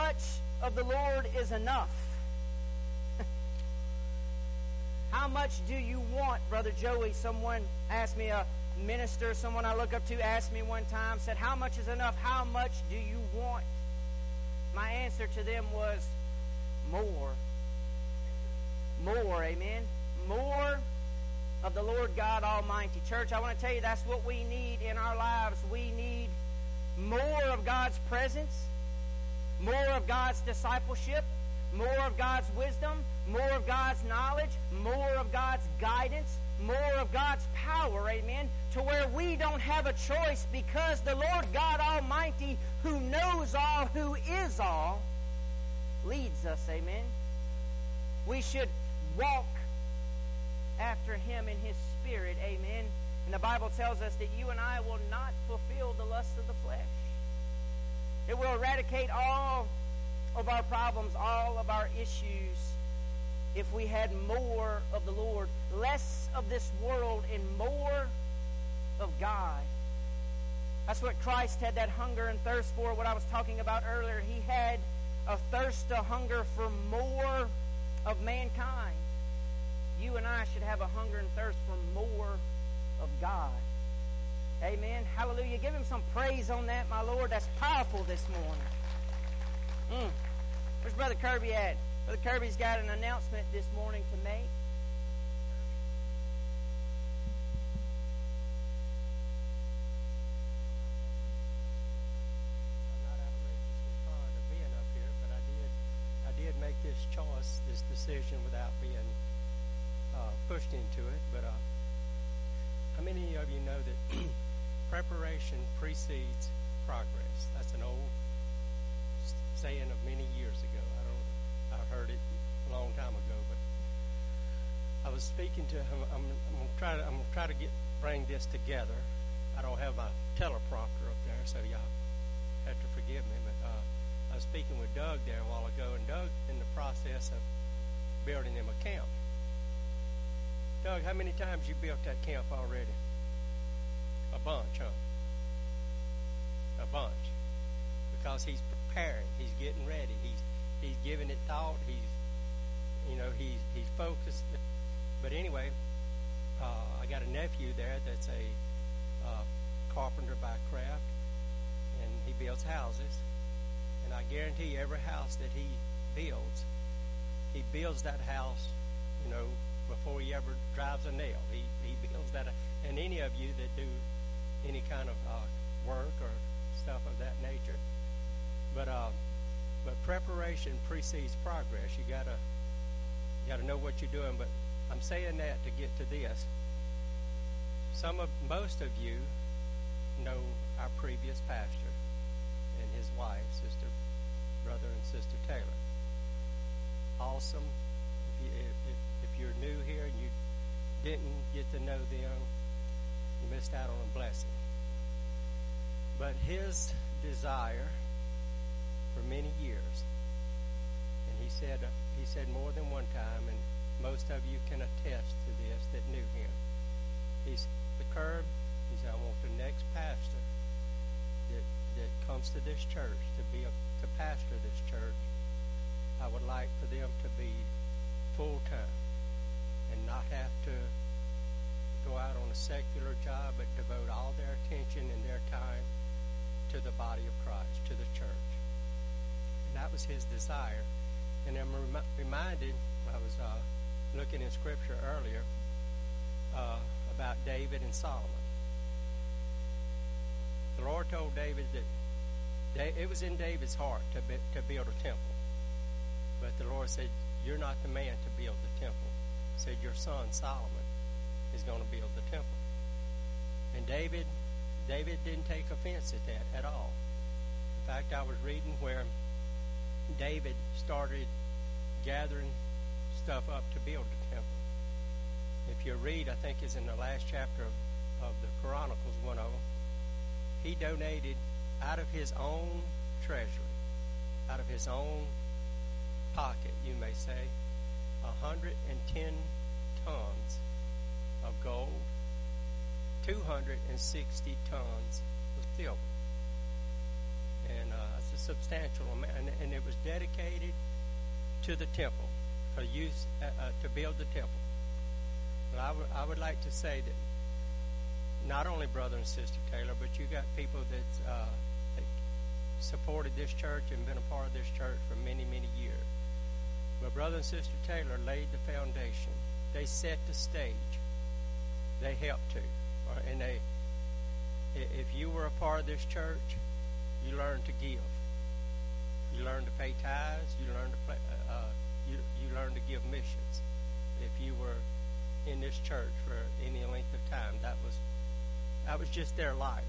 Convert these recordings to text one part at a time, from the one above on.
much of the Lord is enough? How much do you want, Brother Joey? Someone asked me, a minister, someone I look up to, asked me one time, said, How much is enough? How much do you want? My answer to them was, More. More, amen? More of the Lord God Almighty. Church, I want to tell you that's what we need in our lives. We need more of God's presence, more of God's discipleship, more of God's wisdom, more of God's knowledge, more of God's guidance, more of God's power, amen, to where we don't have a choice because the Lord God Almighty, who knows all, who is all, leads us, amen. We should walk after Him in His Spirit, amen. And the Bible tells us that you and I will not fulfill the lusts of the flesh. It will eradicate all of our problems, all of our issues, if we had more of the Lord, less of this world, and more of God. That's what Christ had that hunger and thirst for, what I was talking about earlier. He had a thirst, a hunger for more of mankind. You and I should have a hunger and thirst for more of God. Amen. Hallelujah. Give him some praise on that, my Lord. That's powerful this morning. Mm. Where's Brother Kirby at? Brother Kirby's got an announcement this morning to make. I'm not outrageously fond of being up here, but I did I did make this choice, this decision without being uh, pushed into it. But uh, how many of you know that preparation precedes progress? That's an old saying of many years ago. I don't I heard it a long time ago, but I was speaking to him. I'm, I'm gonna try to I'm gonna try to get bring this together. I don't have my teleprompter up there, so y'all have to forgive me. But uh, I was speaking with Doug there a while ago, and Doug in the process of building him a camp. Doug, how many times you built that camp already? A bunch, huh? A bunch. Because he's preparing, he's getting ready, he's he's giving it thought, he's you know, he's he's focused. But anyway, uh, I got a nephew there that's a uh, carpenter by craft, and he builds houses. And I guarantee every house that he builds, he builds that house, you know, before he ever drives a nail. He he builds that. And any of you that do any kind of uh, work or stuff of that nature, but uh, but preparation precedes progress. You gotta you gotta know what you're doing. But I'm saying that to get to this. Some of most of you know our previous pastor and his wife, sister, brother, and sister Taylor. Awesome. If, you, if, if you're new here and you didn't get to know them, you missed out on a blessing. But his desire for many years, and he said he said more than one time, and most of you can attest to this that knew him. He's the curb. He said, "I want the next pastor that that comes to this church to be a to pastor this church. I would like for them to be full time and not have to go out on a secular job, but devote all their attention and their time to the body of Christ, to the church. And that was his desire. And I'm rem- reminded, I was uh, looking in Scripture earlier uh, about David and Solomon. The Lord told David that it was in David's heart to, be, to build a temple. But the Lord said, You're not the man to build the temple. He said, Your son Solomon is going to build the temple. And David David didn't take offense at that at all. In fact, I was reading where David started gathering stuff up to build the temple. If you read, I think it's in the last chapter of, of the Chronicles, one of them, he donated out of his own treasury, out of his own pocket, you may say, 110 tons of gold, 260 tons of silver. And uh, it's the substantial amount, and, and it was dedicated to the temple for use uh, uh, to build the temple. But I, w- I would like to say that not only brother and sister Taylor, but you got people that, uh, that supported this church and been a part of this church for many, many years. But brother and sister Taylor laid the foundation. They set the stage. They helped to, and they. If you were a part of this church, you learned to give. You learned to pay tithes. You learned to play, uh, uh, you you learned to give missions. If you were in this church for any length of time, that was that was just their life.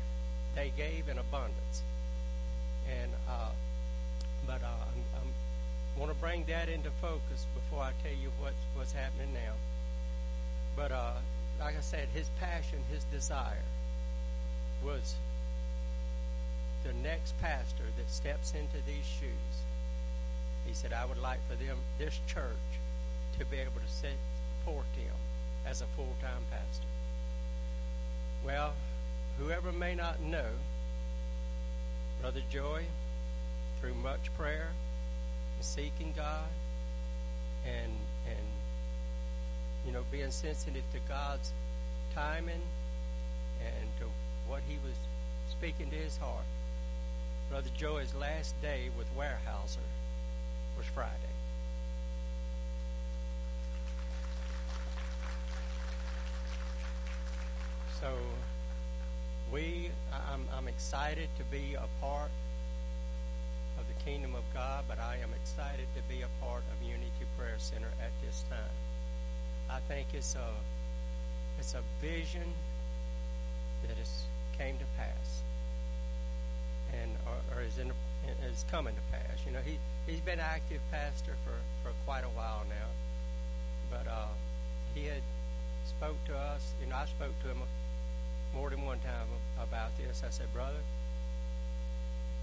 They gave in abundance, and uh, but uh, I'm want to bring that into focus before I tell you what's what's happening now. But uh, like I said, his passion, his desire was the next pastor that steps into these shoes. He said, I would like for them, this church, to be able to support him as a full time pastor. Well, whoever may not know, Brother Joey, through much prayer and seeking God and and you know being sensitive to God's timing and to what he was speaking to his heart. Brother Joey's last day with Weyerhaeuser was Friday. So we, I'm, I'm excited to be a part of the kingdom of God, but I am excited to be a part of Unity Prayer Center at this time. I think it's a, it's a vision that has came to pass, and or, or is in is coming to pass. You know, he he's been active pastor for for quite a while now, but uh, he had spoke to us. You know, I spoke to him more than one time about this. I said, brother,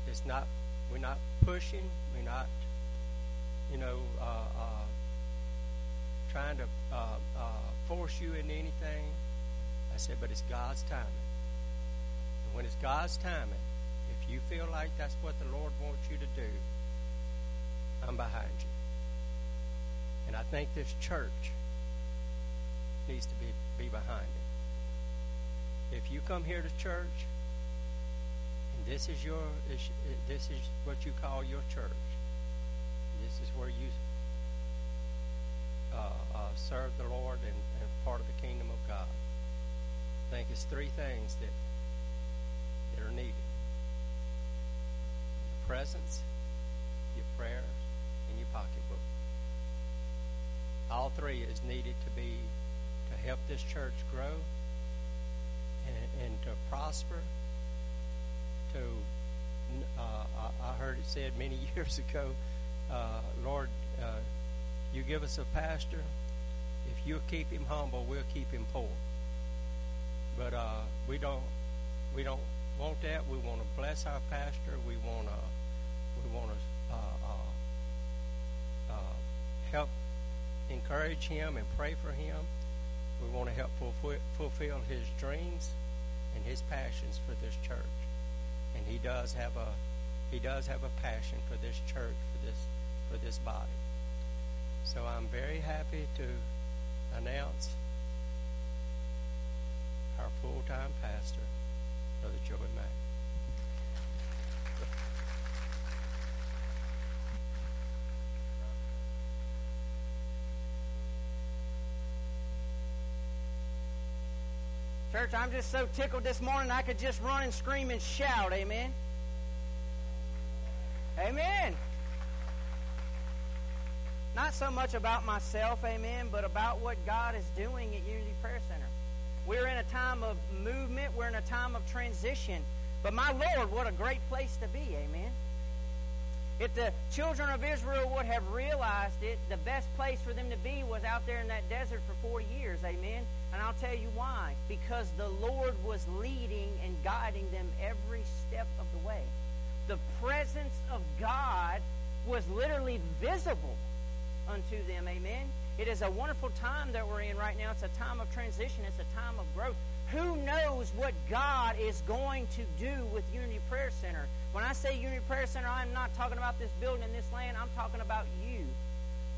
it's not, we're not pushing, we're not, you know, uh, uh, trying to uh, uh, force you into anything. I said, but it's God's timing. And when it's God's timing, if you feel like that's what the Lord wants you to do, I'm behind you. And I think this church needs to be, be behind it. If you come here to church, and this is your this is what you call your church, this is where you uh, uh, serve the Lord and, and part of the kingdom of God. I think it's three things that that are needed: your presence, your prayers, and your pocketbook. All three is needed to be to help this church grow and, and to prosper. To uh, I heard it said many years ago, uh, Lord, uh, you give us a pastor. If you keep him humble, we'll keep him poor. But uh, we don't we don't want that. We want to bless our pastor. We want to we want to uh, uh, help encourage him and pray for him. We want to help fulfill his dreams and his passions for this church. And he does have a he does have a passion for this church, for this for this body. So I'm very happy to announce our full-time pastor, Brother Joey Mack. Church, I'm just so tickled this morning I could just run and scream and shout. Amen. Amen. Not so much about myself, amen, but about what God is doing at Unity Prayer Center. We're in a time of movement, we're in a time of transition. But my Lord, what a great place to be, amen. If the children of Israel would have realized it, the best place for them to be was out there in that desert for 40 years, amen. And I'll tell you why. Because the Lord was leading and guiding them every step of the way. The presence of God was literally visible unto them. Amen. It is a wonderful time that we're in right now. It's a time of transition. It's a time of growth. Who knows what God is going to do with Unity Prayer Center? When I say Unity Prayer Center, I'm not talking about this building and this land. I'm talking about you.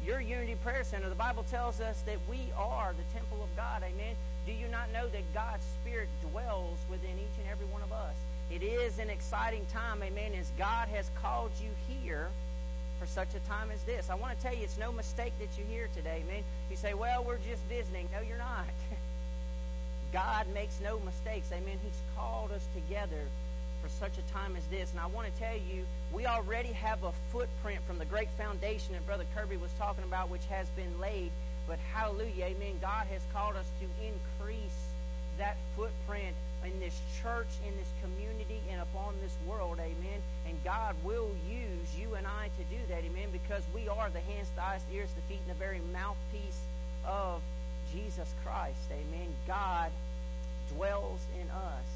Your Unity Prayer Center. The Bible tells us that we are the temple of God. Amen. Do you not know that God's Spirit dwells within each and every one of us? It is an exciting time, amen, as God has called you here for such a time as this. I want to tell you, it's no mistake that you're here today, man. You say, well, we're just visiting. No, you're not. God makes no mistakes, amen. He's called us together for such a time as this. And I want to tell you, we already have a footprint from the great foundation that Brother Kirby was talking about, which has been laid. But hallelujah, amen. God has called us to increase that footprint in this church, in this community, and upon this world, amen. And God will use you and I to do that, amen, because we are the hands, the eyes, the ears, the feet, and the very mouthpiece of Jesus Christ, amen. God dwells in us.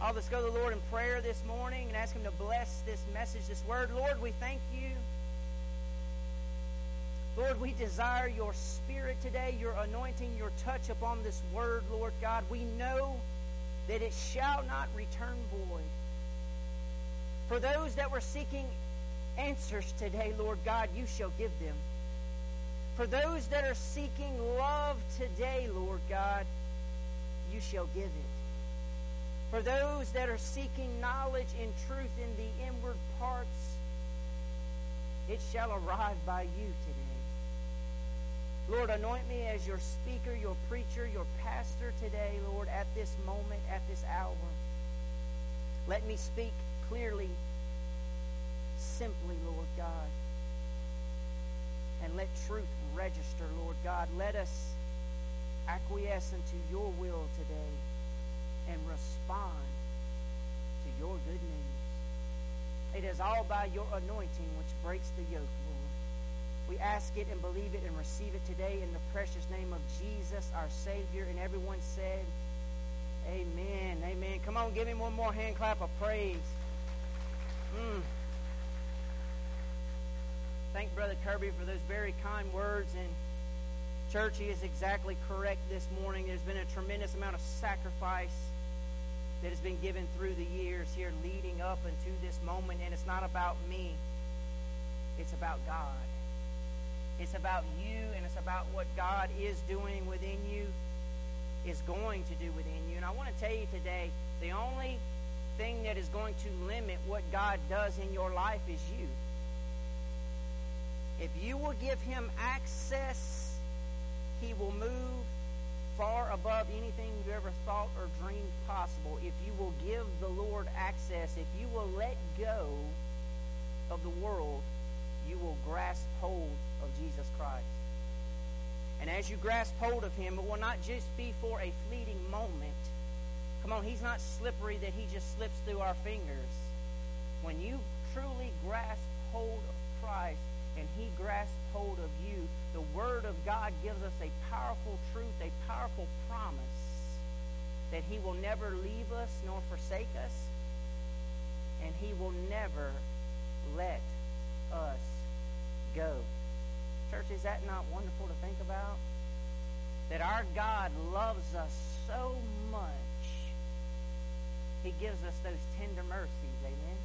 Oh, let's go to the Lord in prayer this morning and ask Him to bless this message, this word. Lord, we thank you. Lord, we desire your spirit today, your anointing, your touch upon this word, Lord God. We know that it shall not return void. For those that were seeking answers today, Lord God, you shall give them. For those that are seeking love today, Lord God, you shall give it. For those that are seeking knowledge and truth in the inward parts, it shall arrive by you. Lord, anoint me as your speaker, your preacher, your pastor today, Lord, at this moment, at this hour. Let me speak clearly, simply, Lord God. And let truth register, Lord God. Let us acquiesce into your will today and respond to your good news. It is all by your anointing which breaks the yoke, we ask it and believe it and receive it today in the precious name of Jesus, our Savior. And everyone said, Amen. Amen. Come on, give him one more hand clap of praise. Mm. Thank Brother Kirby for those very kind words. And church, he is exactly correct this morning. There's been a tremendous amount of sacrifice that has been given through the years here leading up into this moment. And it's not about me, it's about God. It's about you and it's about what God is doing within you, is going to do within you. And I want to tell you today the only thing that is going to limit what God does in your life is you. If you will give Him access, He will move far above anything you ever thought or dreamed possible. If you will give the Lord access, if you will let go of the world, you will grasp hold of Jesus Christ. And as you grasp hold of him, it will not just be for a fleeting moment. Come on, he's not slippery that he just slips through our fingers. When you truly grasp hold of Christ and he grasps hold of you, the Word of God gives us a powerful truth, a powerful promise that he will never leave us nor forsake us, and he will never let us go. Church, is that not wonderful to think about? That our God loves us so much, He gives us those tender mercies. Amen?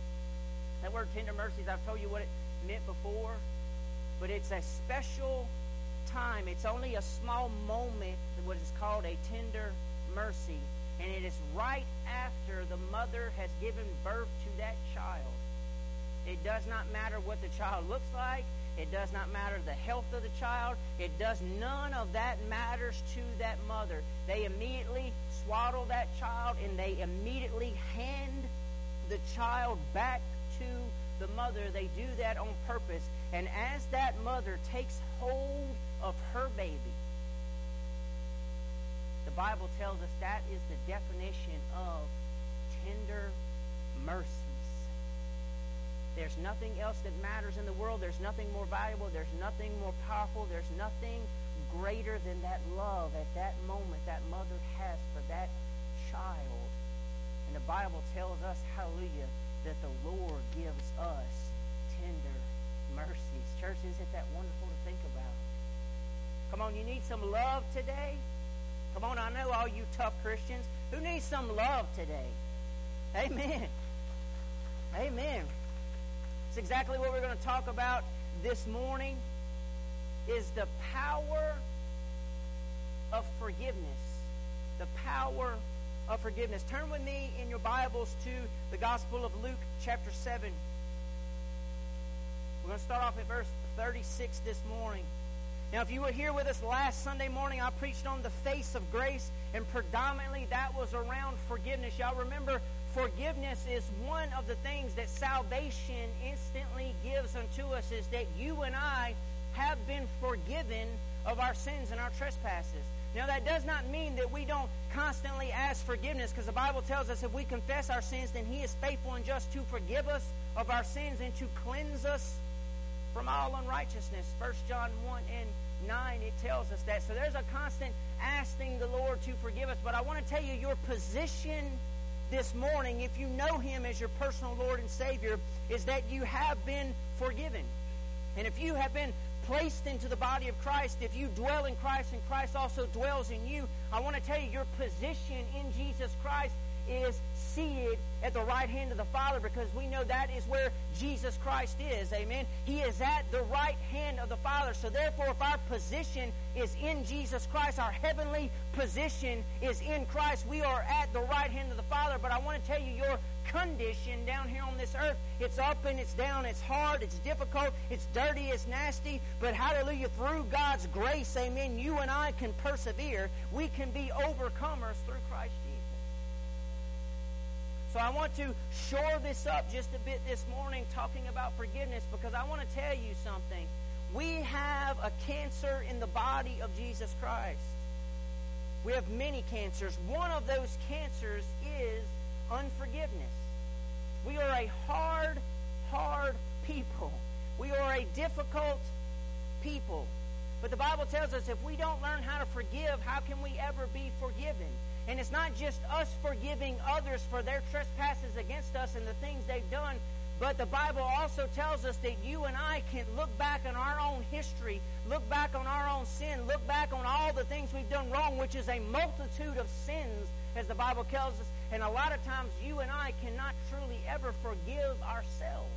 That word tender mercies, I've told you what it meant before, but it's a special time. It's only a small moment, what is called a tender mercy. And it is right after the mother has given birth to that child. It does not matter what the child looks like. It does not matter the health of the child. It does none of that matters to that mother. They immediately swaddle that child and they immediately hand the child back to the mother. They do that on purpose. And as that mother takes hold of her baby, the Bible tells us that is the definition of tender mercy. There's nothing else that matters in the world. There's nothing more valuable. There's nothing more powerful. There's nothing greater than that love at that moment that mother has for that child. And the Bible tells us, hallelujah, that the Lord gives us tender mercies. Church, isn't that wonderful to think about? Come on, you need some love today? Come on, I know all you tough Christians who need some love today. Amen. Amen. It's exactly what we're going to talk about this morning is the power of forgiveness. The power of forgiveness. Turn with me in your Bibles to the Gospel of Luke chapter 7. We're going to start off at verse 36 this morning. Now, if you were here with us last Sunday morning, I preached on the face of grace, and predominantly that was around forgiveness. Y'all remember, forgiveness is one of the things that salvation instantly gives unto us, is that you and I have been forgiven of our sins and our trespasses. Now, that does not mean that we don't constantly ask forgiveness, because the Bible tells us if we confess our sins, then He is faithful and just to forgive us of our sins and to cleanse us from all unrighteousness. 1 John 1 and 9, it tells us that. So there's a constant asking the Lord to forgive us. But I want to tell you, your position this morning, if you know Him as your personal Lord and Savior, is that you have been forgiven. And if you have been placed into the body of Christ, if you dwell in Christ and Christ also dwells in you, I want to tell you your position in Jesus Christ is seated at the right hand of the Father because we know that is where Jesus Christ is. Amen. He is at the right hand of the Father. So therefore, if our position is in Jesus Christ, our heavenly position is in Christ, we are at the right hand of the Father. But I want to tell you, your condition down here on this earth, it's up and it's down, it's hard, it's difficult, it's dirty, it's nasty. But hallelujah, through God's grace, amen, you and I can persevere. We can be overcomers through Christ Jesus. So I want to shore this up just a bit this morning talking about forgiveness because I want to tell you something. We have a cancer in the body of Jesus Christ. We have many cancers. One of those cancers is unforgiveness. We are a hard, hard people. We are a difficult people. But the Bible tells us if we don't learn how to forgive, how can we ever be forgiven? And it's not just us forgiving others for their trespasses against us and the things they've done, but the Bible also tells us that you and I can look back on our own history, look back on our own sin, look back on all the things we've done wrong, which is a multitude of sins, as the Bible tells us. And a lot of times you and I cannot truly ever forgive ourselves.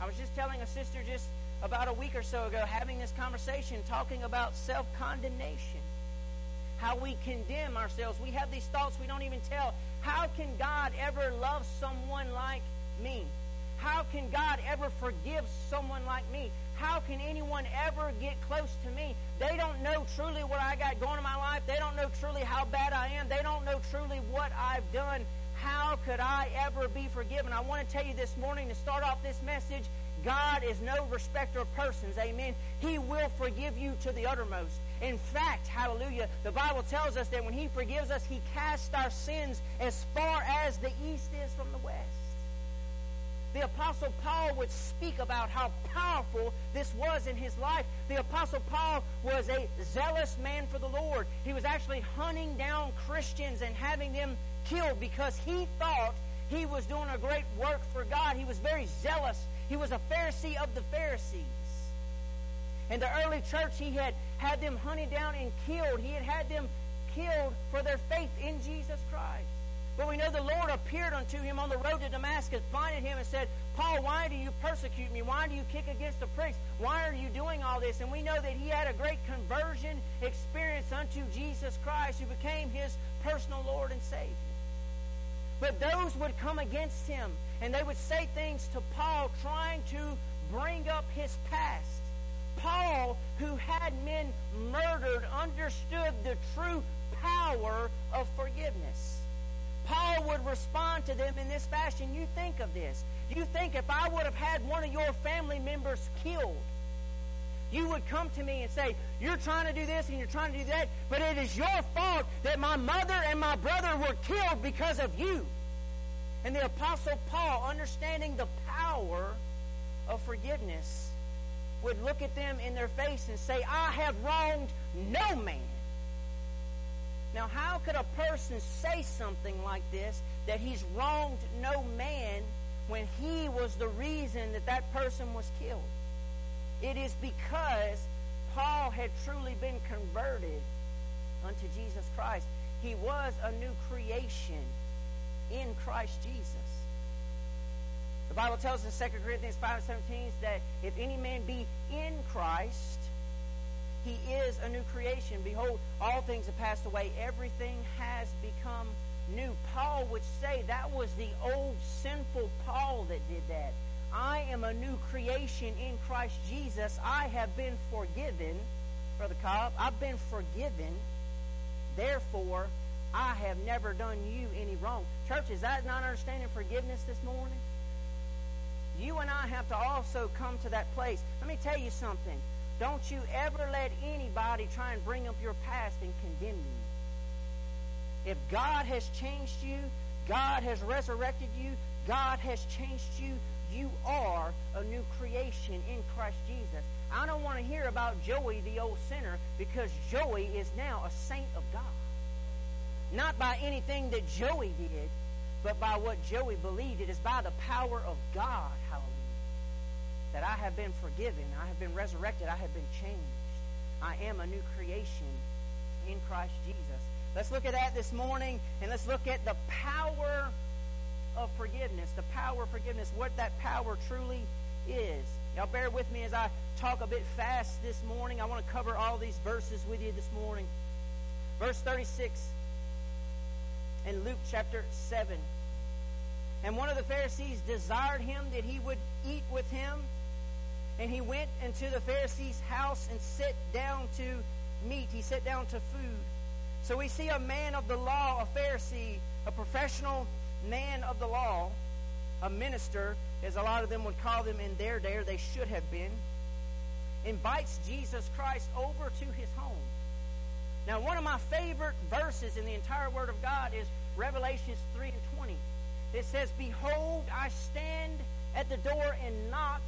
I was just telling a sister just about a week or so ago, having this conversation, talking about self condemnation how we condemn ourselves. We have these thoughts we don't even tell. How can God ever love someone like me? How can God ever forgive someone like me? How can anyone ever get close to me? They don't know truly what I got going in my life. They don't know truly how bad I am. They don't know truly what I've done. How could I ever be forgiven? I want to tell you this morning to start off this message God is no respecter of persons. Amen. He will forgive you to the uttermost. In fact, hallelujah, the Bible tells us that when He forgives us, He casts our sins as far as the east is from the west. The Apostle Paul would speak about how powerful this was in his life. The Apostle Paul was a zealous man for the Lord. He was actually hunting down Christians and having them killed because he thought he was doing a great work for God. He was very zealous. He was a Pharisee of the Pharisees. In the early church, he had had them hunted down and killed. He had had them killed for their faith in Jesus Christ. But we know the Lord appeared unto him on the road to Damascus, blinded him, and said, Paul, why do you persecute me? Why do you kick against the pricks? Why are you doing all this? And we know that he had a great conversion experience unto Jesus Christ, who became his personal Lord and Savior. But those would come against him, and they would say things to Paul, trying to bring up his past. Paul, who had men murdered, understood the true power of forgiveness. Paul would respond to them in this fashion. You think of this. You think if I would have had one of your family members killed, you would come to me and say, You're trying to do this and you're trying to do that, but it is your fault that my mother and my brother were killed because of you. And the Apostle Paul, understanding the power of forgiveness, would look at them in their face and say, I have wronged no man. Now, how could a person say something like this, that he's wronged no man, when he was the reason that that person was killed? It is because Paul had truly been converted unto Jesus Christ. He was a new creation in Christ Jesus. The Bible tells us in 2 Corinthians 5 17 that if any man be in Christ, he is a new creation. Behold, all things have passed away. Everything has become new. Paul would say that was the old sinful Paul that did that. I am a new creation in Christ Jesus. I have been forgiven, Brother Cobb. I've been forgiven. Therefore, I have never done you any wrong. Church, is that not understanding forgiveness this morning? You and I have to also come to that place. Let me tell you something. Don't you ever let anybody try and bring up your past and condemn you. If God has changed you, God has resurrected you, God has changed you, you are a new creation in Christ Jesus. I don't want to hear about Joey, the old sinner, because Joey is now a saint of God. Not by anything that Joey did, but by what Joey believed. It is by the power of God, hallelujah, that I have been forgiven, I have been resurrected, I have been changed. I am a new creation in Christ Jesus. Let's look at that this morning, and let's look at the power of forgiveness, the power of forgiveness, what that power truly is. Y'all bear with me as I talk a bit fast this morning. I want to cover all these verses with you this morning. Verse 36 in Luke chapter 7. And one of the Pharisees desired him that he would eat with him. And he went into the Pharisee's house and sat down to meat. He sat down to food. So we see a man of the law, a Pharisee, a professional man of the law, a minister, as a lot of them would call them in their day, or they should have been, invites Jesus Christ over to his home. Now, one of my favorite verses in the entire Word of God is Revelations 3 and 20. It says, Behold, I stand at the door and knock.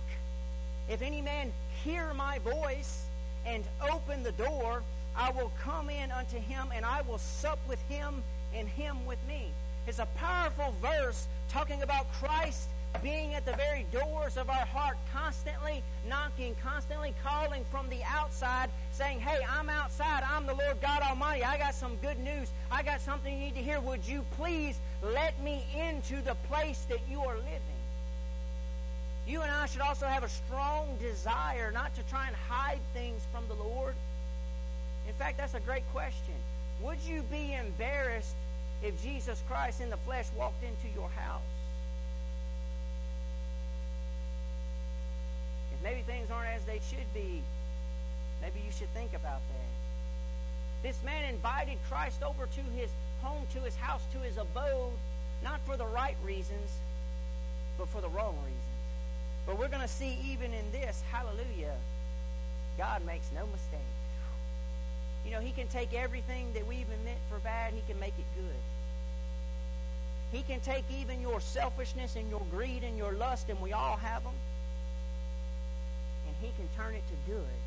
If any man hear my voice and open the door, I will come in unto him and I will sup with him and him with me. It's a powerful verse talking about Christ being at the very doors of our heart, constantly knocking, constantly calling from the outside, saying, Hey, I'm outside. I'm the Lord God Almighty. I got some good news. I got something you need to hear. Would you please let me into the place that you are living? You and I should also have a strong desire not to try and hide things from the Lord. In fact, that's a great question. Would you be embarrassed if Jesus Christ in the flesh walked into your house? Maybe things aren't as they should be, maybe you should think about that. This man invited Christ over to his home, to his house, to his abode, not for the right reasons, but for the wrong reasons. But we're going to see even in this, hallelujah, God makes no mistake. You know, He can take everything that we even meant for bad, He can make it good. He can take even your selfishness and your greed and your lust, and we all have them, He can turn it to good.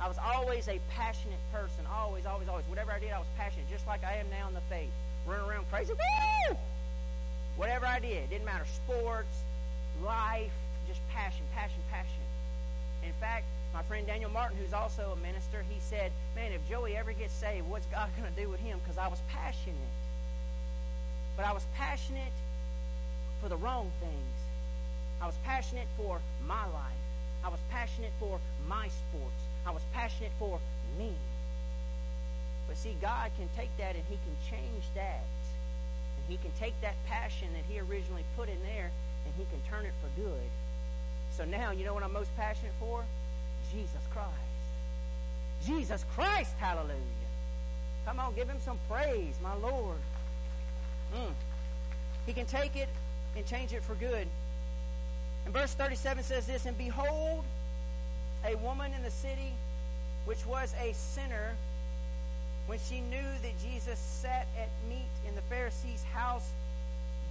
I was always a passionate person. Always, always, always. Whatever I did, I was passionate, just like I am now in the faith. Running around crazy. Woo! Whatever I did. Didn't matter. Sports, life, just passion, passion, passion. In fact, my friend Daniel Martin, who's also a minister, he said, Man, if Joey ever gets saved, what's God going to do with him? Because I was passionate. But I was passionate for the wrong things. I was passionate for my life. I was passionate for my sports. I was passionate for me. But see, God can take that and He can change that. And He can take that passion that He originally put in there and He can turn it for good. So now, you know what I'm most passionate for? Jesus Christ. Jesus Christ, hallelujah. Come on, give Him some praise, my Lord. Mm. He can take it and change it for good. And verse 37 says this And behold, a woman in the city which was a sinner, when she knew that Jesus sat at meat in the Pharisee's house,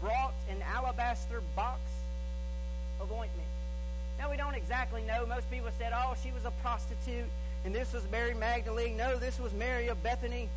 brought an alabaster box of ointment. Now, we don't exactly know. Most people said, oh, she was a prostitute, and this was Mary Magdalene. No, this was Mary of Bethany.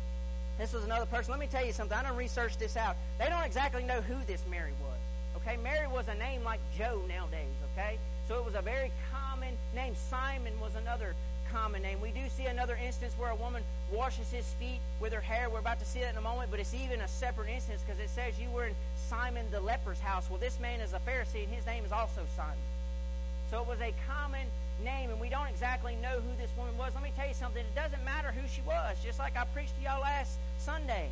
This was another person. Let me tell you something. I don't research this out. They don't exactly know who this Mary was. Okay? Mary was a name like Joe nowadays, okay? So it was a very common name. Simon was another common name. We do see another instance where a woman washes his feet with her hair. We're about to see that in a moment, but it's even a separate instance because it says you were in Simon the leper's house. Well, this man is a Pharisee, and his name is also Simon. So it was a common name, and we don't exactly know who this woman was. Let me tell you something. It doesn't matter who she was, just like I preached to y'all last Sunday.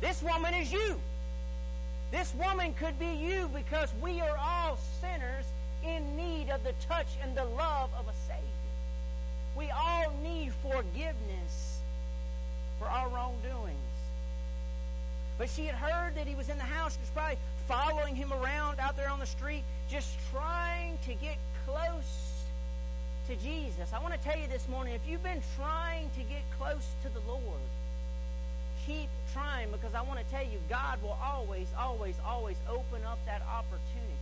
This woman is you. This woman could be you because we are all sinners in need of the touch and the love of a Savior. We all need forgiveness for our wrongdoings. But she had heard that he was in the house. She was probably following him around out there on the street, just trying to get close to Jesus. I want to tell you this morning if you've been trying to get close to the Lord, keep trying because I want to tell you, God will always, always, always open up that opportunity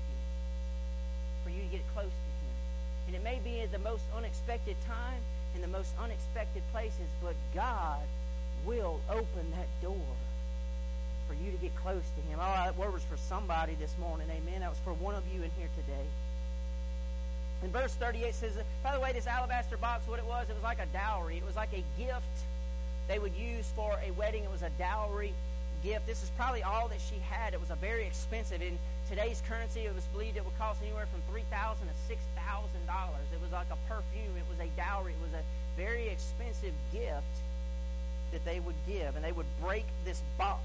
for you to get close to Him. And it may be at the most unexpected time, in the most unexpected places, but God will open that door for you to get close to Him. Oh, that word was for somebody this morning. Amen. That was for one of you in here today. And verse 38 says, by the way, this alabaster box, what it was, it was like a dowry. It was like a gift they would use for a wedding. It was a dowry gift. This is probably all that she had. It was a very expensive. In today's currency, it was believed it would cost anywhere from three thousand to six thousand dollars. It was like a perfume. It was a dowry. It was a very expensive gift that they would give, and they would break this box.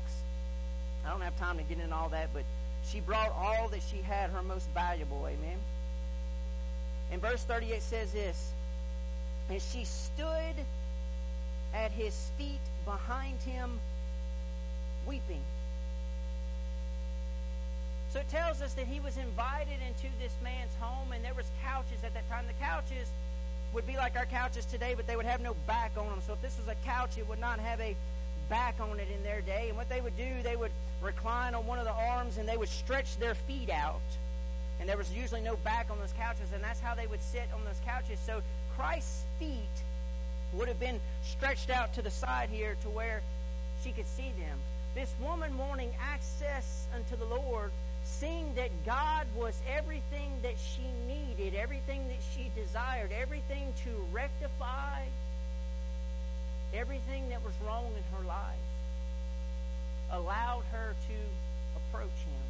I don't have time to get into all that, but she brought all that she had, her most valuable. Amen. And verse 38 says this And she stood at his feet behind him, weeping. So it tells us that he was invited into this man's home, and there was couches at that time. The couches would be like our couches today, but they would have no back on them. So if this was a couch, it would not have a back on it in their day. And what they would do, they would recline on one of the arms and they would stretch their feet out. And there was usually no back on those couches, and that's how they would sit on those couches. So Christ's feet would have been stretched out to the side here to where she could see them. This woman wanting access unto the Lord, seeing that God was everything that she needed, everything that she desired, everything to rectify everything that was wrong in her life, allowed her to approach him.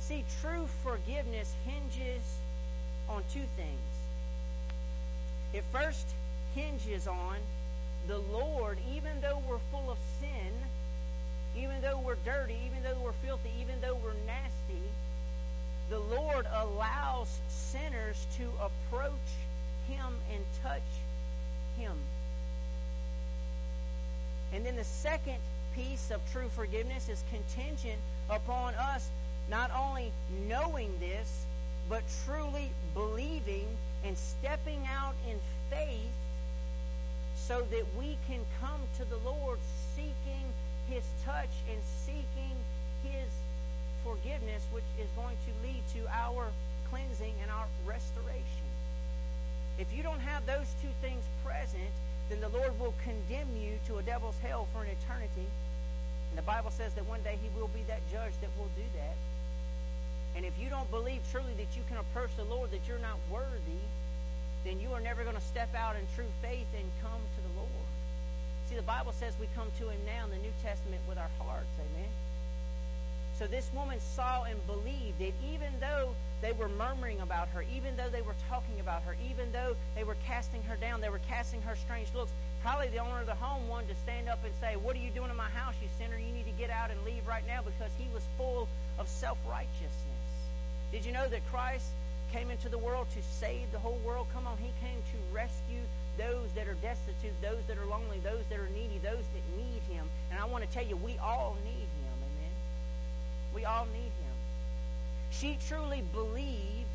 See, true forgiveness hinges on two things. It first hinges on the Lord, even though we're full of sin, even though we're dirty, even though we're filthy, even though we're nasty, the Lord allows sinners to approach Him and touch Him. And then the second piece of true forgiveness is contingent upon us not only knowing this, but truly believing and stepping out in faith so that we can come to the Lord seeking His touch and seeking His forgiveness, which is going to lead to our cleansing and our restoration. If you don't have those two things present, then the Lord will condemn you to a devil's hell for an eternity. And the Bible says that one day He will be that judge that will do that. And if you don't believe truly that you can approach the Lord, that you're not worthy, then you are never going to step out in true faith and come to the Lord. See, the Bible says we come to Him now in the New Testament with our hearts. Amen. So this woman saw and believed that even though they were murmuring about her, even though they were talking about her, even though they were casting her down, they were casting her strange looks, probably the owner of the home wanted to stand up and say, What are you doing in my house, you sinner? You need to get out and leave right now because he was full of self righteousness. Did you know that Christ came into the world to save the whole world. Come on, he came to rescue those that are destitute, those that are lonely, those that are needy, those that need him. And I want to tell you, we all need him. Amen. We all need him. She truly believed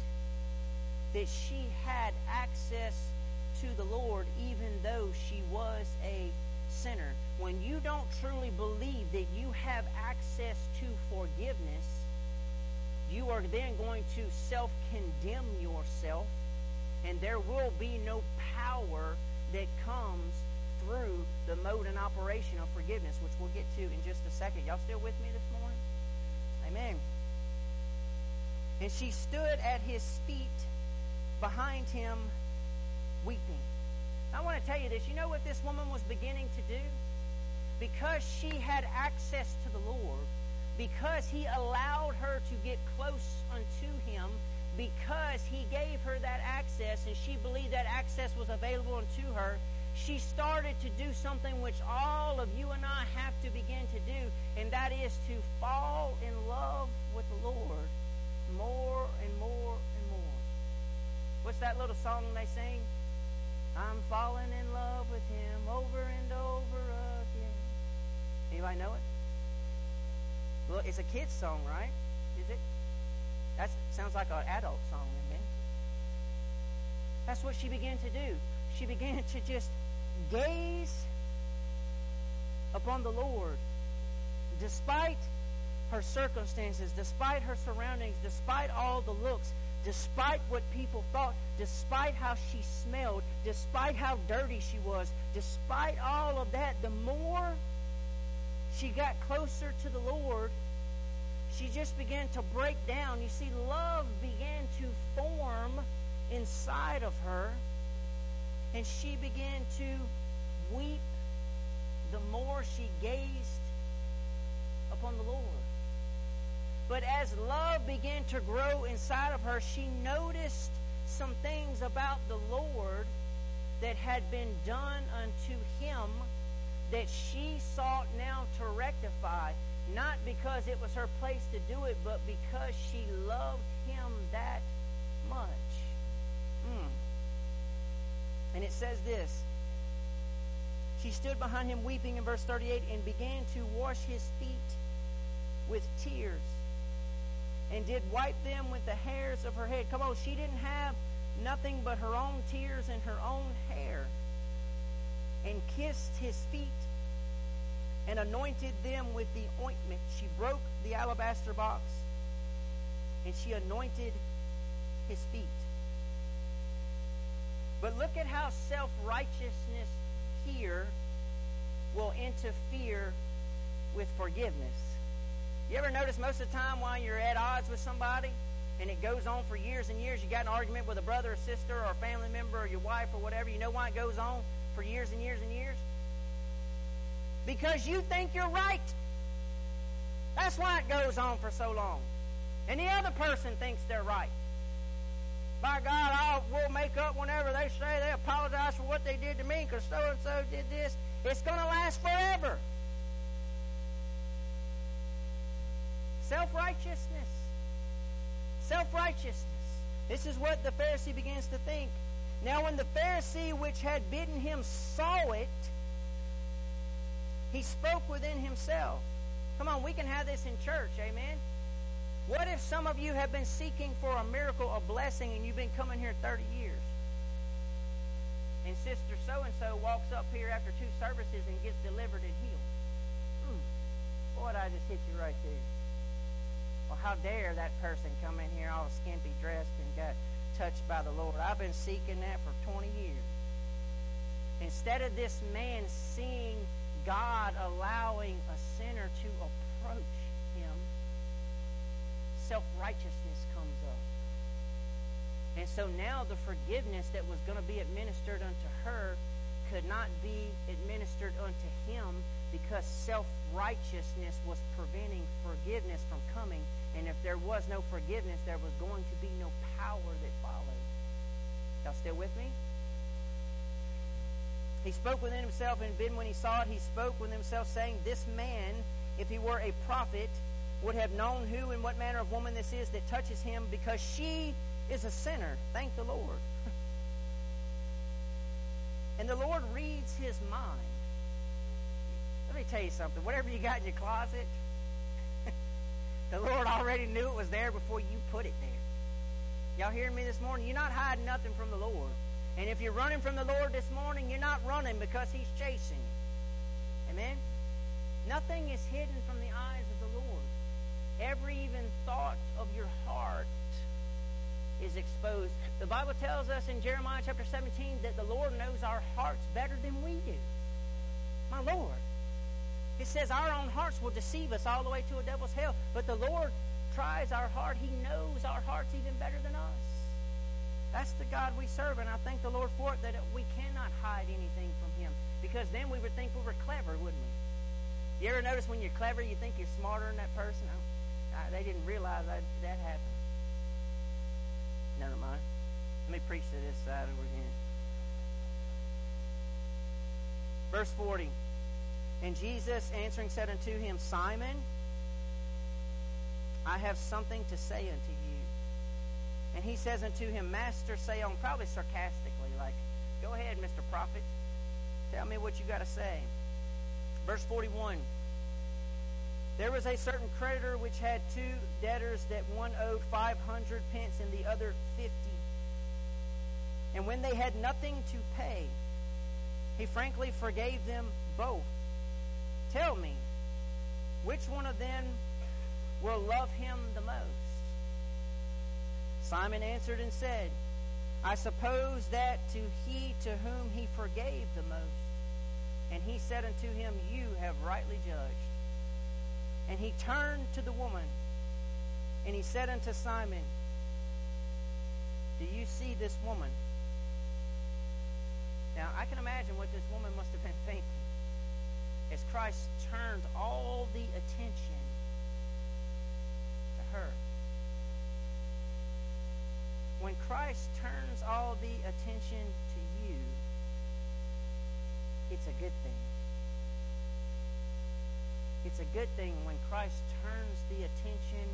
that she had access to the Lord even though she was a sinner. When you don't truly believe that you have access to forgiveness, you are then going to self condemn yourself, and there will be no power that comes through the mode and operation of forgiveness, which we'll get to in just a second. Y'all still with me this morning? Amen. And she stood at his feet behind him, weeping. I want to tell you this. You know what this woman was beginning to do? Because she had access to the Lord, because he allowed her to get close unto him, because he gave her that access and she believed that access was available unto her, she started to do something which all of you and I have to begin to do, and that is to fall in love with the Lord more and more and more. What's that little song they sing? I'm falling in love with him over and over again. Anybody know it? Well, it's a kid's song, right? Is it? That sounds like an adult song, man. That's what she began to do. She began to just gaze upon the Lord despite her circumstances, despite her surroundings, despite all the looks, despite what people thought, despite how she smelled, despite how dirty she was, despite all of that, the more she got closer to the Lord, she just began to break down. You see, love began to form inside of her, and she began to weep the more she gazed upon the Lord. But as love began to grow inside of her, she noticed some things about the Lord that had been done unto him that she sought now to rectify, not because it was her place to do it, but because she loved him that much. Mm. And it says this She stood behind him weeping in verse 38 and began to wash his feet with tears and did wipe them with the hairs of her head. Come on, she didn't have nothing but her own tears and her own hair. And kissed his feet and anointed them with the ointment. She broke the alabaster box and she anointed his feet. But look at how self righteousness here will interfere with forgiveness. You ever notice most of the time while you're at odds with somebody and it goes on for years and years, you got an argument with a brother or sister or a family member or your wife or whatever, you know why it goes on for years and years and years? Because you think you're right. That's why it goes on for so long. And the other person thinks they're right. By God, I'll, we'll make up whenever they say they apologize for what they did to me because so and so did this. It's going to last forever. Self righteousness. Self righteousness. This is what the Pharisee begins to think. Now, when the Pharisee which had bidden him saw it, he spoke within himself. Come on, we can have this in church, amen? What if some of you have been seeking for a miracle, a blessing, and you've been coming here 30 years? And Sister so and so walks up here after two services and gets delivered and healed. Mm. Boy, I just hit you right there. Well, how dare that person come in here all skimpy dressed and got touched by the Lord? I've been seeking that for 20 years. Instead of this man seeing God allowing a sinner to approach him, self righteousness comes up. And so now the forgiveness that was going to be administered unto her could not be administered unto him because self righteousness was preventing forgiveness from coming. And if there was no forgiveness, there was going to be no power that followed. Y'all still with me? He spoke within himself, and then when he saw it, he spoke within himself, saying, This man, if he were a prophet, would have known who and what manner of woman this is that touches him, because she is a sinner. Thank the Lord. and the Lord reads his mind. Let me tell you something. Whatever you got in your closet, the Lord already knew it was there before you put it there. Y'all hearing me this morning? You're not hiding nothing from the Lord. And if you're running from the Lord this morning, you're not running because He's chasing you. Amen? Nothing is hidden from the eyes of the Lord. Every even thought of your heart is exposed. The Bible tells us in Jeremiah chapter 17 that the Lord knows our hearts better than we do. My Lord. It says our own hearts will deceive us all the way to a devil's hell. But the Lord tries our heart. He knows our hearts even better than us. That's the God we serve, and I thank the Lord for it that we cannot hide anything from Him because then we would think we were clever, wouldn't we? You ever notice when you're clever, you think you're smarter than that person? I, they didn't realize that that happened. Never mind. Let me preach to this side over here. Verse 40. And Jesus answering said unto him, Simon, I have something to say unto you. And he says unto him, Master, say on, probably sarcastically, like, Go ahead, Mr. Prophet. Tell me what you got to say. Verse 41. There was a certain creditor which had two debtors that one owed 500 pence and the other 50. And when they had nothing to pay, he frankly forgave them both. Tell me, which one of them will love him the most? Simon answered and said, I suppose that to he to whom he forgave the most. And he said unto him, You have rightly judged. And he turned to the woman, and he said unto Simon, Do you see this woman? Now, I can imagine what this woman must have been thinking as Christ turns all the attention to her. When Christ turns all the attention to you, it's a good thing. It's a good thing when Christ turns the attention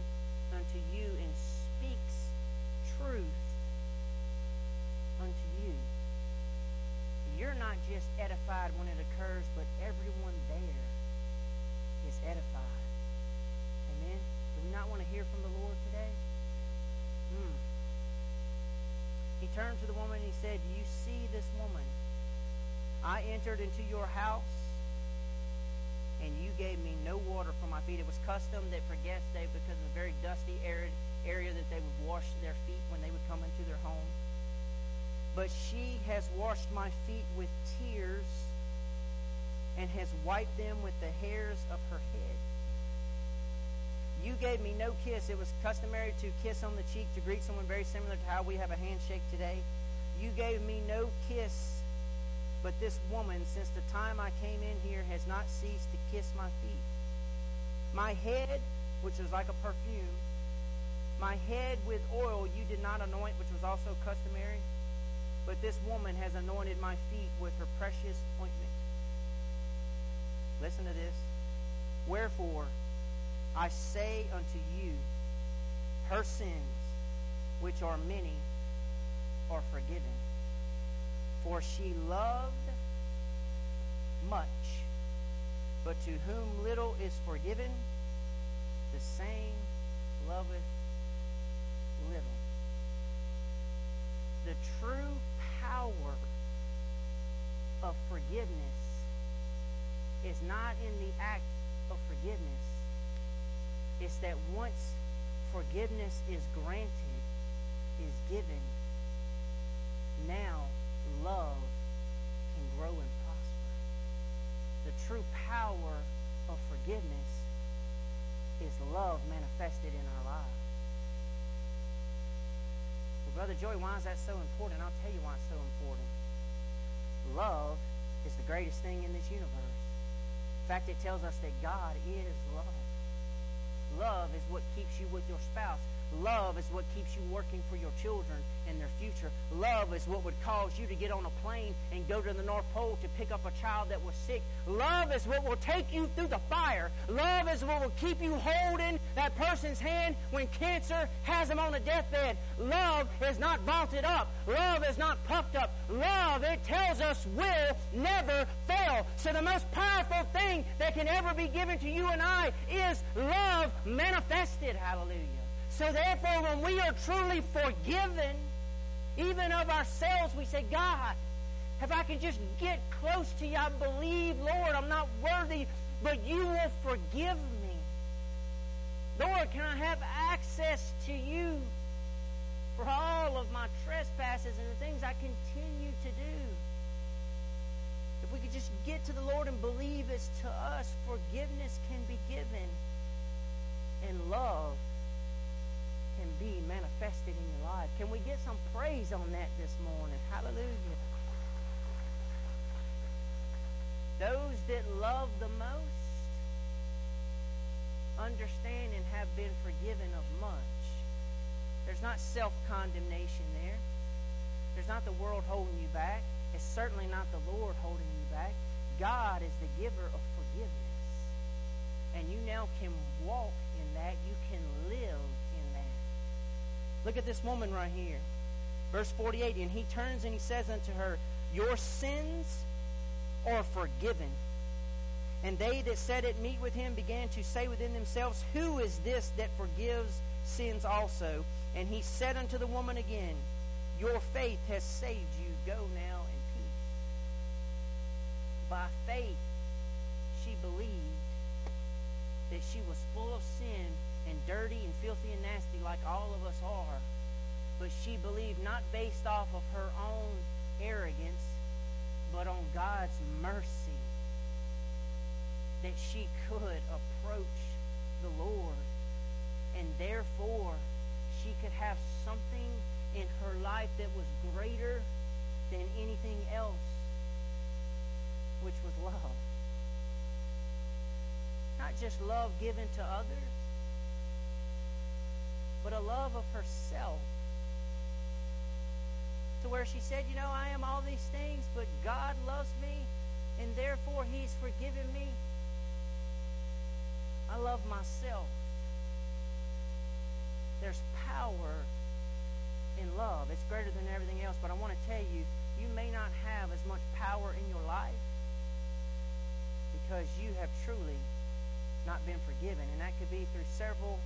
unto you and speaks truth unto you. You're not just edified when it occurs, but everyone there is edified. Amen? Do we not want to hear from the Lord today? Hmm. He turned to the woman and he said, you see this woman? I entered into your house and you gave me no water for my feet. It was custom that for guests, they, because of the very dusty, arid area, that they would wash their feet when they would come into their home. But she has washed my feet with tears and has wiped them with the hairs of her head. You gave me no kiss. It was customary to kiss on the cheek to greet someone very similar to how we have a handshake today. You gave me no kiss, but this woman, since the time I came in here, has not ceased to kiss my feet. My head, which was like a perfume, my head with oil you did not anoint, which was also customary, but this woman has anointed my feet with her precious ointment. Listen to this. Wherefore, I say unto you, her sins, which are many, are forgiven. For she loved much, but to whom little is forgiven, the same loveth little. The true power of forgiveness is not in the act of forgiveness. It's that once forgiveness is granted, is given, now love can grow and prosper. The true power of forgiveness is love manifested in our lives. Brother Joey, why is that so important? I'll tell you why it's so important. Love is the greatest thing in this universe. In fact, it tells us that God is love. Love is what keeps you with your spouse. Love is what keeps you working for your children and their future. Love is what would cause you to get on a plane and go to the North Pole to pick up a child that was sick. Love is what will take you through the fire. Love is what will keep you holding that person's hand when cancer has them on a deathbed. Love is not vaulted up. Love is not puffed up. Love, it tells us, will never fail. So the most powerful thing that can ever be given to you and I is love manifested. Hallelujah. So therefore, when we are truly forgiven, even of ourselves, we say, God, if I can just get close to you, I believe, Lord, I'm not worthy, but you will forgive me. Lord, can I have access to you for all of my trespasses and the things I continue to do? If we could just get to the Lord and believe it's to us, forgiveness can be given and love can be manifested in your life. Can we get some praise on that this morning? Hallelujah. Those that love the most understand and have been forgiven of much. There's not self condemnation there. There's not the world holding you back. It's certainly not the Lord holding you back. God is the giver of forgiveness. And you now can walk in that. You can live. Look at this woman right here. Verse 48 And he turns and he says unto her, Your sins are forgiven. And they that sat at meat with him began to say within themselves, Who is this that forgives sins also? And he said unto the woman again, Your faith has saved you. Go now in peace. By faith, she believed that she was full of sin and dirty and filthy and nasty like all of us are. But she believed not based off of her own arrogance, but on God's mercy that she could approach the Lord. And therefore, she could have something in her life that was greater than anything else, which was love. Not just love given to others, but a love of herself to where she said, You know, I am all these things, but God loves me, and therefore He's forgiven me. I love myself. There's power in love. It's greater than everything else, but I want to tell you, you may not have as much power in your life because you have truly not been forgiven. And that could be through several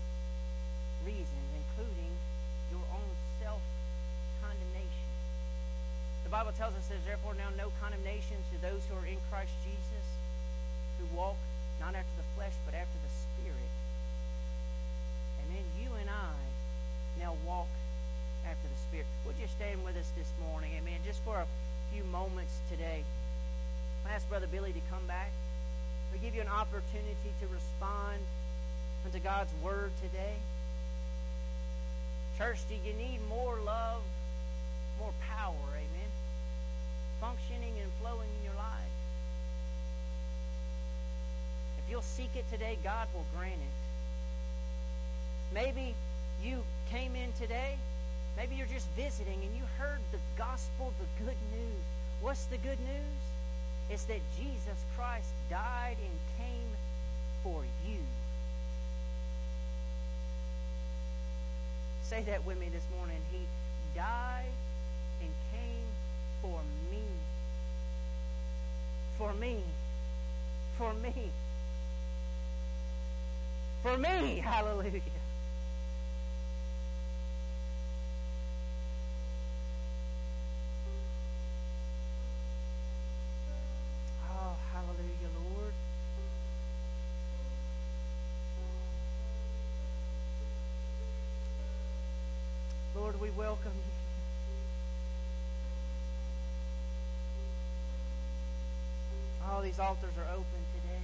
reasons, including your own self condemnation. The Bible tells us there's therefore now no condemnation to those who are in Christ Jesus, who walk not after the flesh, but after the Spirit. And then you and I now walk after the Spirit. Would you stand with us this morning? Amen. Just for a few moments today. I ask Brother Billy to come back. We give you an opportunity to respond unto God's Word today. Church, do you need more love, more power? Amen functioning and flowing in your life. If you'll seek it today, God will grant it. Maybe you came in today, maybe you're just visiting and you heard the gospel, the good news. What's the good news? It's that Jesus Christ died and came for you. Say that with me this morning. He died and came for me. For me. For me. For me. Hallelujah. Oh, hallelujah, Lord. Lord, we welcome you. All these altars are open today.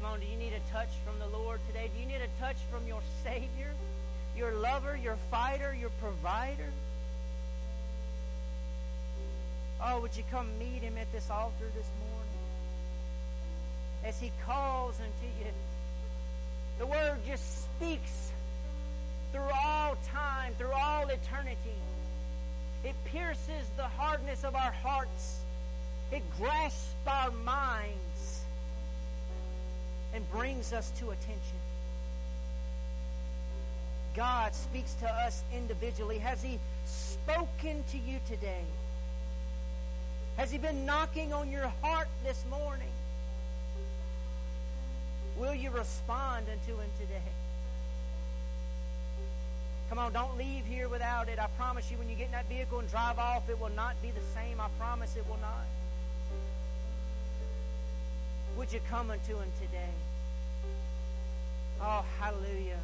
Come on, do you need a touch from the Lord today? Do you need a touch from your Savior, your lover, your fighter, your provider? Oh, would you come meet him at this altar this morning? As he calls unto you. The word just speaks through all time, through all eternity. It pierces the hardness of our hearts. It grasps our minds and brings us to attention. God speaks to us individually. Has He spoken to you today? Has He been knocking on your heart this morning? Will you respond unto Him today? Come on, don't leave here without it. I promise you, when you get in that vehicle and drive off, it will not be the same. I promise it will not. Would you come unto him today? Oh, hallelujah.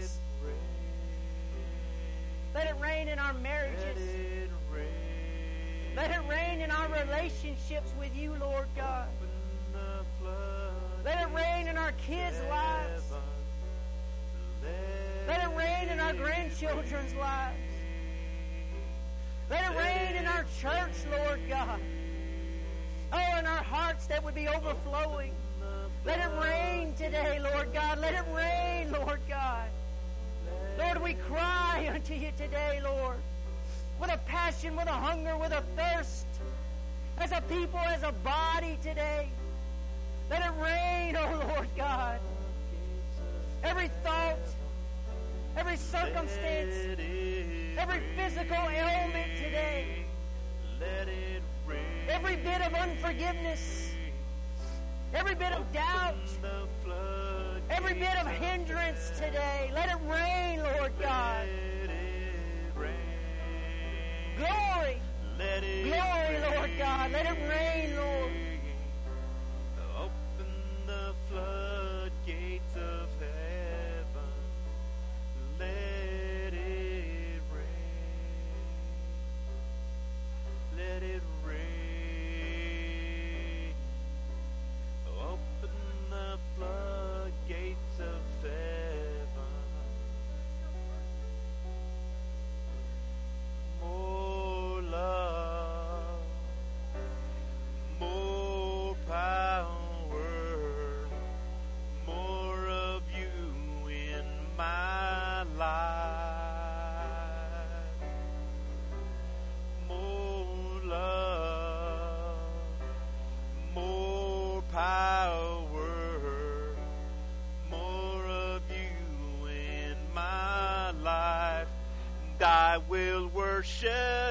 Hearts. Let it rain in our marriages. Let it rain in our relationships with you, Lord God. Let it rain in our kids' lives. Let it rain in our grandchildren's lives. Let it rain in our church, Lord God. Oh, in our hearts that would be overflowing. Let it rain today, Lord God. Let it rain, Lord God. Lord, we cry unto you today, Lord, with a passion, with a hunger, with a thirst, as a people, as a body today. Let it rain, oh Lord God. Every thought, every circumstance, every physical ailment today, every bit of unforgiveness, every bit of doubt, every bit of hindrance today, let it rain, Lord God. Glory, glory, Lord God. Let it rain, Lord. Open the floodgates worship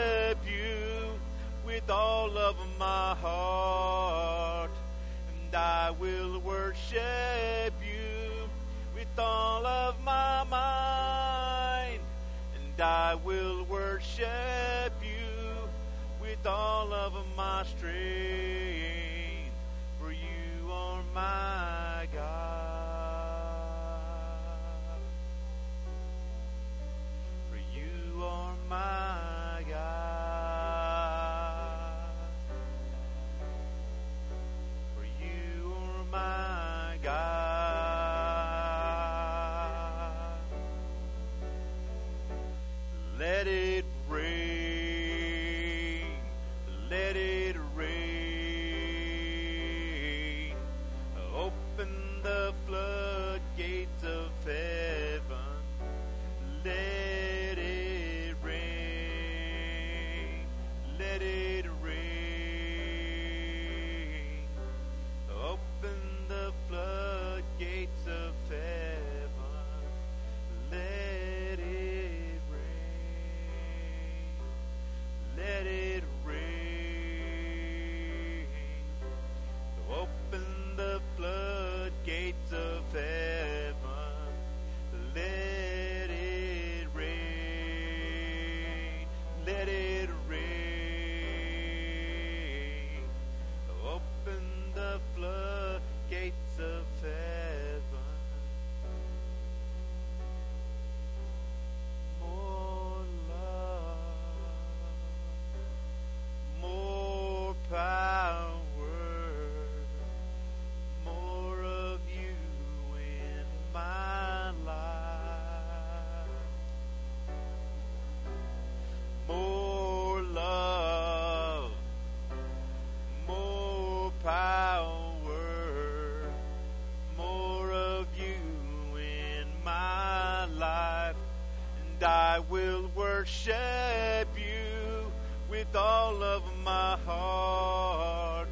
worship you with all of my heart,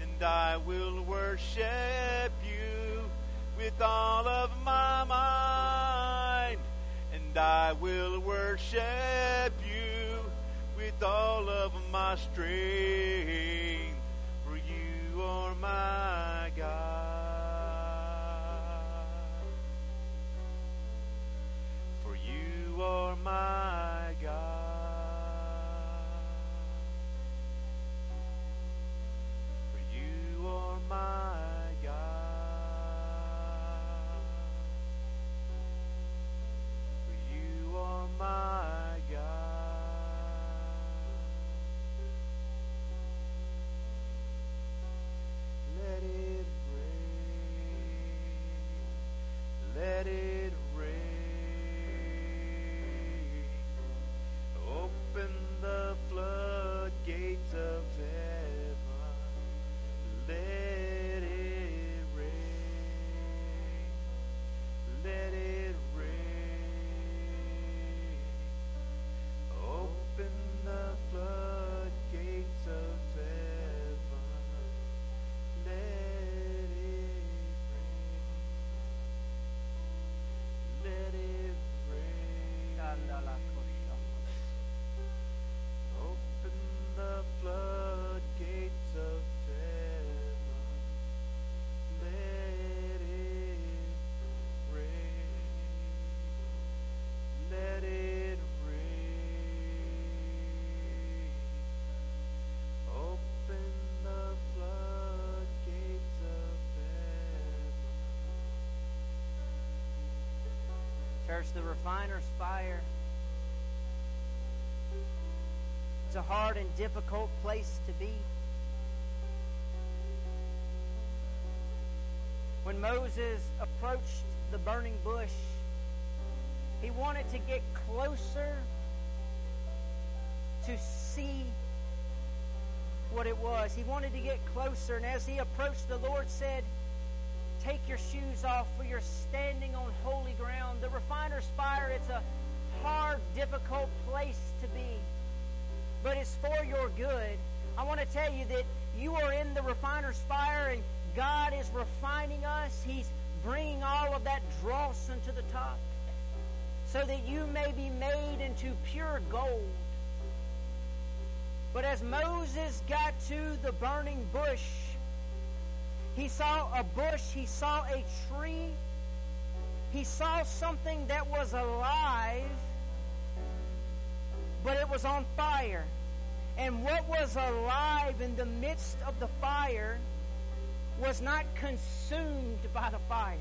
and I will worship you with all of my mind, and I will worship you with all of my strength, The refiner's fire. It's a hard and difficult place to be. When Moses approached the burning bush, he wanted to get closer to see what it was. He wanted to get closer, and as he approached, the Lord said, Take your shoes off, for you're standing on holy ground. The refiner's fire, it's a hard, difficult place to be, but it's for your good. I want to tell you that you are in the refiner's fire, and God is refining us. He's bringing all of that dross into the top so that you may be made into pure gold. But as Moses got to the burning bush, he saw a bush, he saw a tree, he saw something that was alive, but it was on fire. And what was alive in the midst of the fire was not consumed by the fire.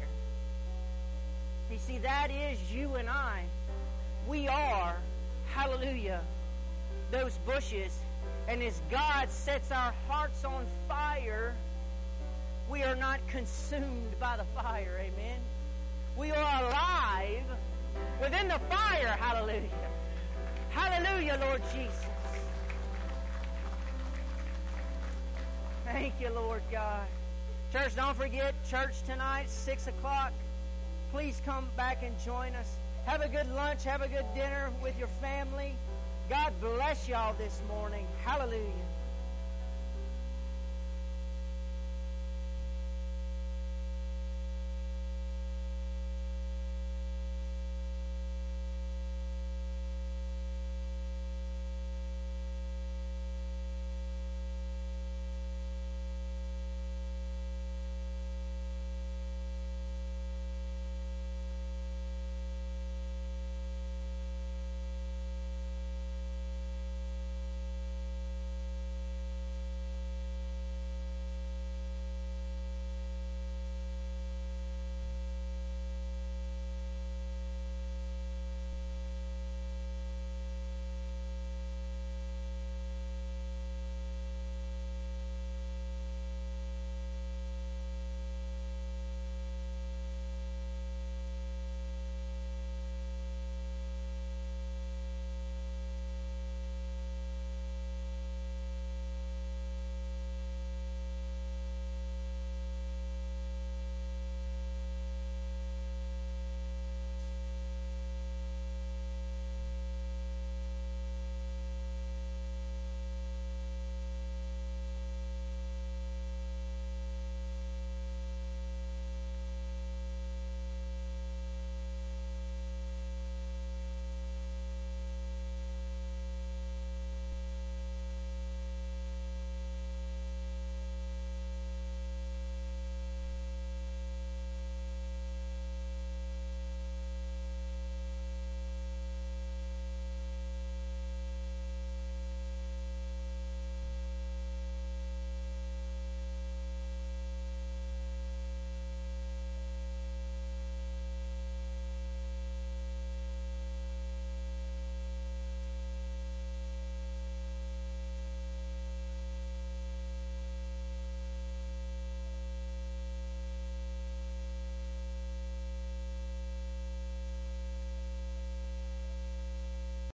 You see, that is you and I. We are, hallelujah, those bushes. And as God sets our hearts on fire, we are not consumed by the fire. Amen. We are alive within the fire. Hallelujah. Hallelujah, Lord Jesus. Thank you, Lord God. Church, don't forget, church tonight, 6 o'clock. Please come back and join us. Have a good lunch. Have a good dinner with your family. God bless y'all this morning. Hallelujah.